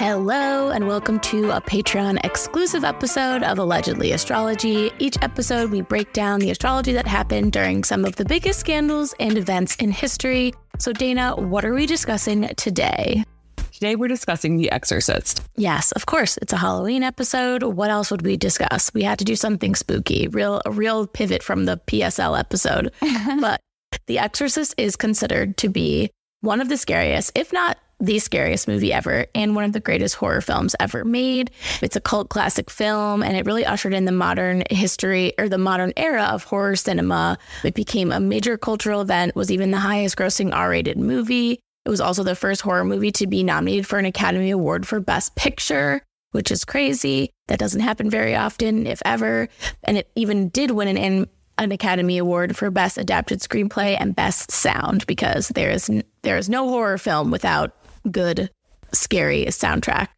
Hello, and welcome to a Patreon exclusive episode of Allegedly Astrology. Each episode, we break down the astrology that happened during some of the biggest scandals and events in history. So, Dana, what are we discussing today? Today, we're discussing The Exorcist. Yes, of course, it's a Halloween episode. What else would we discuss? We had to do something spooky, real a real pivot from the PSL episode. but The Exorcist is considered to be one of the scariest, if not the scariest movie ever and one of the greatest horror films ever made. It's a cult classic film and it really ushered in the modern history or the modern era of horror cinema. It became a major cultural event, was even the highest grossing R-rated movie. It was also the first horror movie to be nominated for an Academy Award for Best Picture, which is crazy. That doesn't happen very often, if ever. And it even did win an an Academy Award for Best Adapted Screenplay and Best Sound because there is there is no horror film without good, scary soundtrack.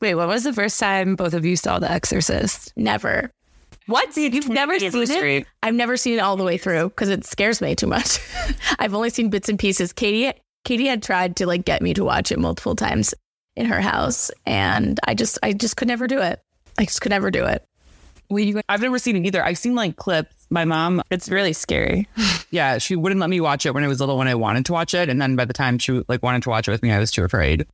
Wait, what was the first time both of you saw The Exorcist? Never. What? You've never seen it? I've never seen it all the way through because it scares me too much. I've only seen bits and pieces. Katie, Katie had tried to like get me to watch it multiple times in her house, and I just, I just could never do it. I just could never do it. Well, you, I've never seen it either. I've seen like clips. My mom, it's really scary. yeah, she wouldn't let me watch it when I was little when I wanted to watch it, and then by the time she like wanted to watch it with me, I was too afraid.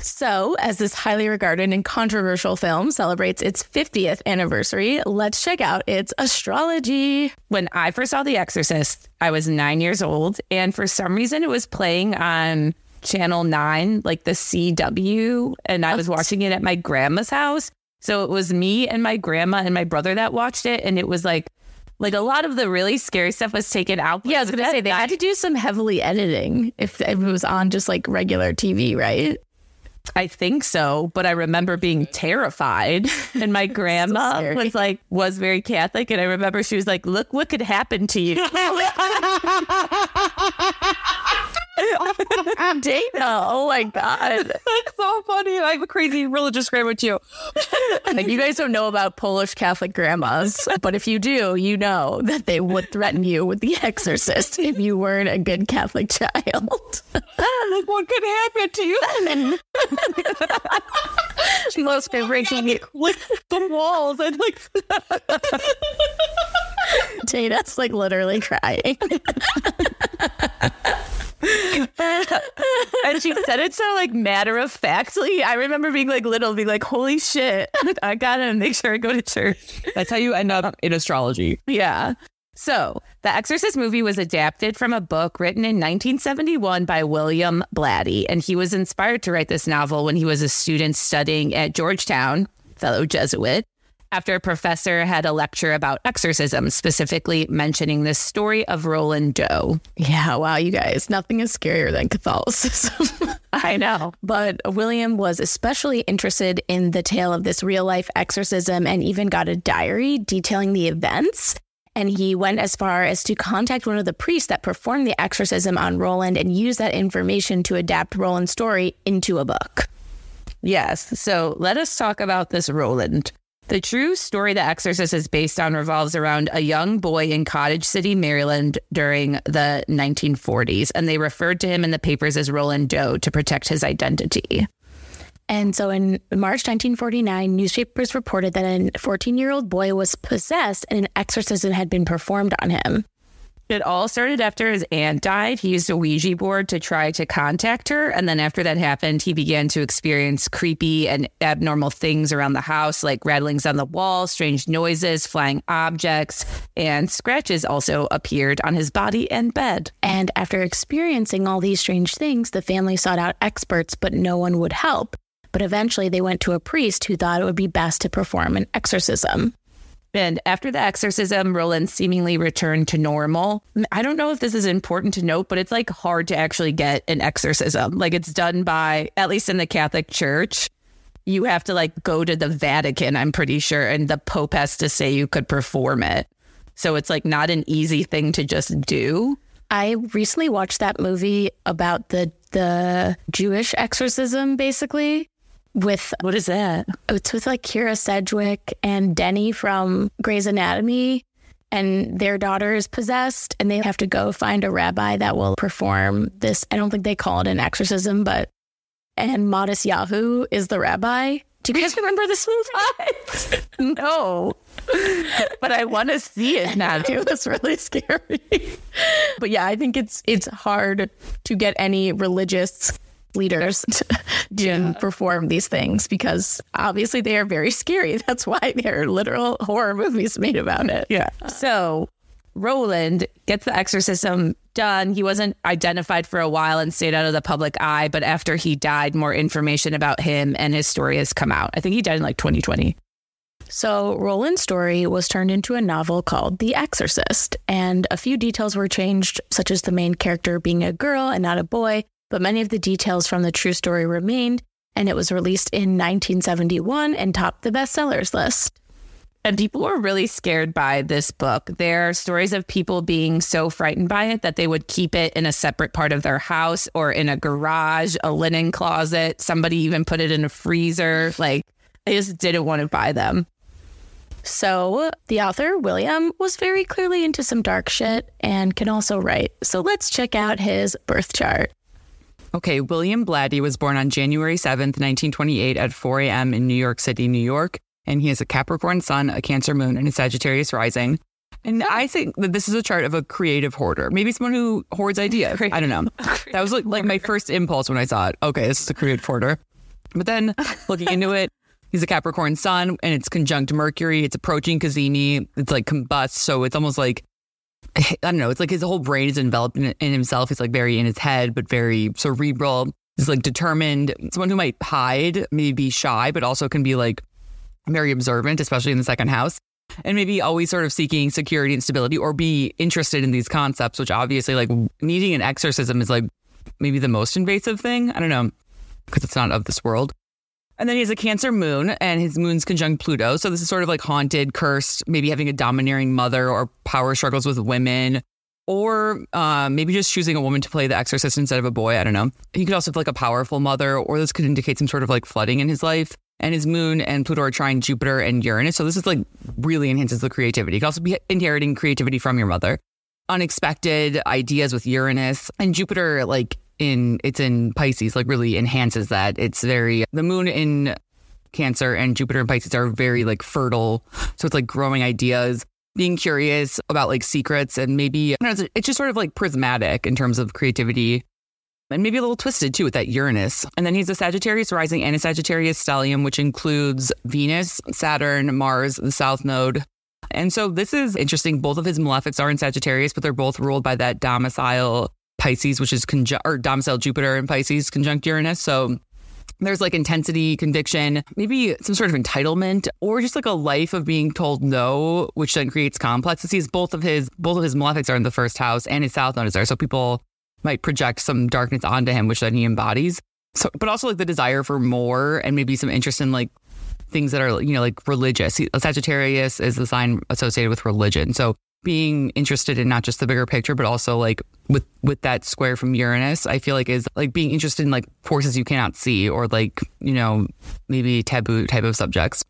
So, as this highly regarded and controversial film celebrates its 50th anniversary, let's check out its astrology. When I first saw The Exorcist, I was nine years old, and for some reason, it was playing on Channel 9, like the CW, and I was watching it at my grandma's house. So it was me and my grandma and my brother that watched it. And it was like, like a lot of the really scary stuff was taken out. Yeah, I was going to say they had to do some heavily editing if, if it was on just like regular TV, right? I think so, but I remember being terrified. And my grandma so was like, was very Catholic. And I remember she was like, look what could happen to you. Dana, oh my God. That's so funny. I have a crazy religious grandma too. like you guys don't know about Polish Catholic grandmas, but if you do, you know that they would threaten you with the exorcist if you weren't a good Catholic child. Ah, look what could happen to you. she loves breaking it with the walls and like Dana's like literally crying and she said it so like matter of factly. I remember being like little, being like, "Holy shit, I gotta make sure I go to church." That's how you end up in astrology. Yeah. So, the Exorcist movie was adapted from a book written in 1971 by William Blatty, and he was inspired to write this novel when he was a student studying at Georgetown, fellow Jesuit after a professor had a lecture about exorcism, specifically mentioning this story of Roland Doe. Yeah, wow, you guys, nothing is scarier than Catholicism. I know. But William was especially interested in the tale of this real life exorcism and even got a diary detailing the events. And he went as far as to contact one of the priests that performed the exorcism on Roland and use that information to adapt Roland's story into a book. Yes. So let us talk about this Roland. The true story The Exorcist is based on revolves around a young boy in Cottage City, Maryland during the 1940s, and they referred to him in the papers as Roland Doe to protect his identity. And so in March 1949, newspapers reported that a 14 year old boy was possessed and an exorcism had been performed on him. It all started after his aunt died. He used a Ouija board to try to contact her. And then after that happened, he began to experience creepy and abnormal things around the house, like rattlings on the wall, strange noises, flying objects, and scratches also appeared on his body and bed. And after experiencing all these strange things, the family sought out experts, but no one would help. But eventually they went to a priest who thought it would be best to perform an exorcism. And after the exorcism, Roland seemingly returned to normal. I don't know if this is important to note, but it's like hard to actually get an exorcism. Like it's done by, at least in the Catholic Church, you have to like go to the Vatican, I'm pretty sure, and the Pope has to say you could perform it. So it's like not an easy thing to just do. I recently watched that movie about the the Jewish exorcism, basically with what is that? It's with like Kyra Sedgwick and Denny from Grey's Anatomy, and their daughter is possessed, and they have to go find a rabbi that will perform this. I don't think they call it an exorcism, but and Matisyahu is the rabbi. Do you guys remember this movie? no. but I want to see it now. It was really scary. but yeah, I think it's it's hard to get any religious leaders to yeah. perform these things because obviously they are very scary. That's why there are literal horror movies made about it. Yeah. So Roland gets the exorcism done. He wasn't identified for a while and stayed out of the public eye, but after he died, more information about him and his story has come out. I think he died in like 2020. So, Roland's story was turned into a novel called The Exorcist, and a few details were changed, such as the main character being a girl and not a boy, but many of the details from the true story remained, and it was released in 1971 and topped the bestsellers list. And people were really scared by this book. There are stories of people being so frightened by it that they would keep it in a separate part of their house or in a garage, a linen closet. Somebody even put it in a freezer. Like, they just didn't want to buy them. So, the author, William, was very clearly into some dark shit and can also write. So, let's check out his birth chart. Okay, William Blatty was born on January 7th, 1928, at 4 a.m. in New York City, New York and he has a Capricorn sun, a Cancer moon, and a Sagittarius rising. And I think that this is a chart of a creative hoarder, maybe someone who hoards ideas. I don't know. That was like, like my first impulse when I saw it. Okay, this is a creative hoarder. But then looking into it, he's a Capricorn sun, and it's conjunct Mercury. It's approaching Cazimi. It's like combust, so it's almost like I don't know. It's like his whole brain is enveloped in, in himself. He's like very in his head, but very cerebral. He's like determined. Someone who might hide, maybe be shy, but also can be like very observant, especially in the second house, and maybe always sort of seeking security and stability or be interested in these concepts, which obviously, like needing an exorcism is like maybe the most invasive thing. I don't know, because it's not of this world. And then he has a Cancer moon, and his moon's conjunct Pluto. So this is sort of like haunted, cursed, maybe having a domineering mother or power struggles with women, or uh, maybe just choosing a woman to play the exorcist instead of a boy. I don't know. He could also have like a powerful mother, or this could indicate some sort of like flooding in his life and his moon and Pluto are trining Jupiter and Uranus. So this is like really enhances the creativity. You can also be inheriting creativity from your mother. Unexpected ideas with Uranus and Jupiter, like in it's in Pisces, like really enhances that. It's very the moon in Cancer and Jupiter and Pisces are very like fertile. So it's like growing ideas, being curious about like secrets, and maybe know, it's just sort of like prismatic in terms of creativity and maybe a little twisted too with that Uranus. And then he's a Sagittarius rising and a Sagittarius stellium, which includes Venus, Saturn, Mars, the South Node. And so this is interesting. Both of his malefics are in Sagittarius, but they're both ruled by that domicile Pisces, which is conjunct or domicile Jupiter in Pisces conjunct Uranus. So there's like intensity, conviction, maybe some sort of entitlement, or just like a life of being told no, which then creates complexities. Both of his both of his malefics are in the first house, and his south node is there. So people might project some darkness onto him, which then he embodies. So, but also like the desire for more and maybe some interest in like things that are, you know, like religious. Sagittarius is the sign associated with religion. So being interested in not just the bigger picture, but also like with, with that square from Uranus, I feel like is like being interested in like forces you cannot see or like, you know, maybe taboo type of subjects.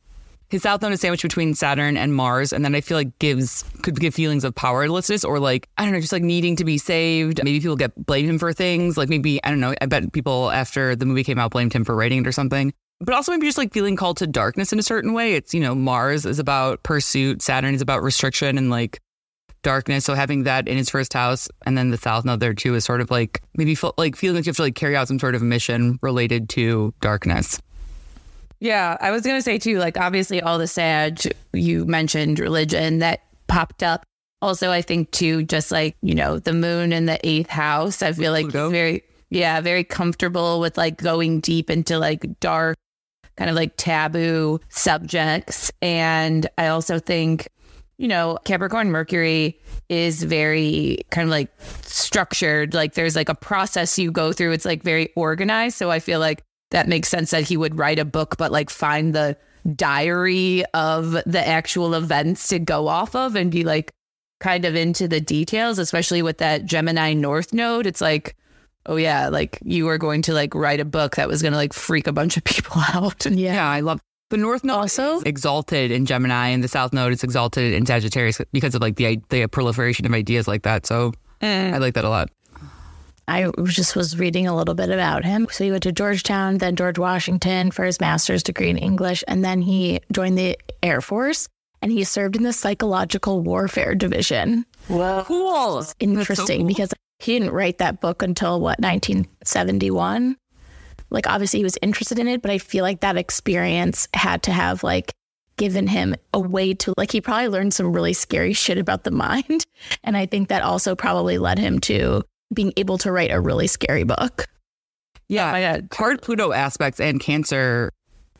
His south node is sandwiched between Saturn and Mars, and then I feel like gives could give feelings of powerlessness or like I don't know, just like needing to be saved. Maybe people get blame him for things. Like maybe I don't know. I bet people after the movie came out blamed him for writing it or something. But also maybe just like feeling called to darkness in a certain way. It's you know Mars is about pursuit, Saturn is about restriction and like darkness. So having that in his first house and then the south node there too is sort of like maybe feel, like feeling like you have to like carry out some sort of mission related to darkness. Yeah, I was gonna say too, like obviously all the Sag you mentioned religion that popped up. Also, I think too, just like, you know, the moon in the eighth house. I feel like he's very yeah, very comfortable with like going deep into like dark, kind of like taboo subjects. And I also think, you know, Capricorn Mercury is very kind of like structured. Like there's like a process you go through. It's like very organized. So I feel like that makes sense that he would write a book, but like find the diary of the actual events to go off of and be like kind of into the details, especially with that Gemini North node. It's like, oh yeah, like you were going to like write a book that was going to like freak a bunch of people out. Yeah, yeah I love the North Node also exalted in Gemini, and the South Node is exalted in Sagittarius because of like the the proliferation of ideas like that. So mm. I like that a lot. I just was reading a little bit about him. So he went to Georgetown, then George Washington for his master's degree in English, and then he joined the Air Force and he served in the psychological warfare division. Whoa, cool! Interesting so cool. because he didn't write that book until what 1971. Like obviously he was interested in it, but I feel like that experience had to have like given him a way to like he probably learned some really scary shit about the mind, and I think that also probably led him to being able to write a really scary book. Yeah, oh hard Pluto aspects and cancer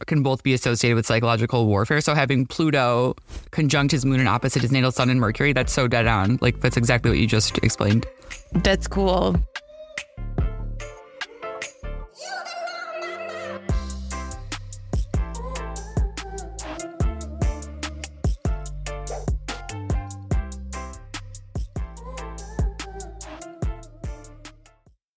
can both be associated with psychological warfare. So having Pluto conjunct his moon and opposite his natal sun and Mercury, that's so dead on. Like that's exactly what you just explained. That's cool.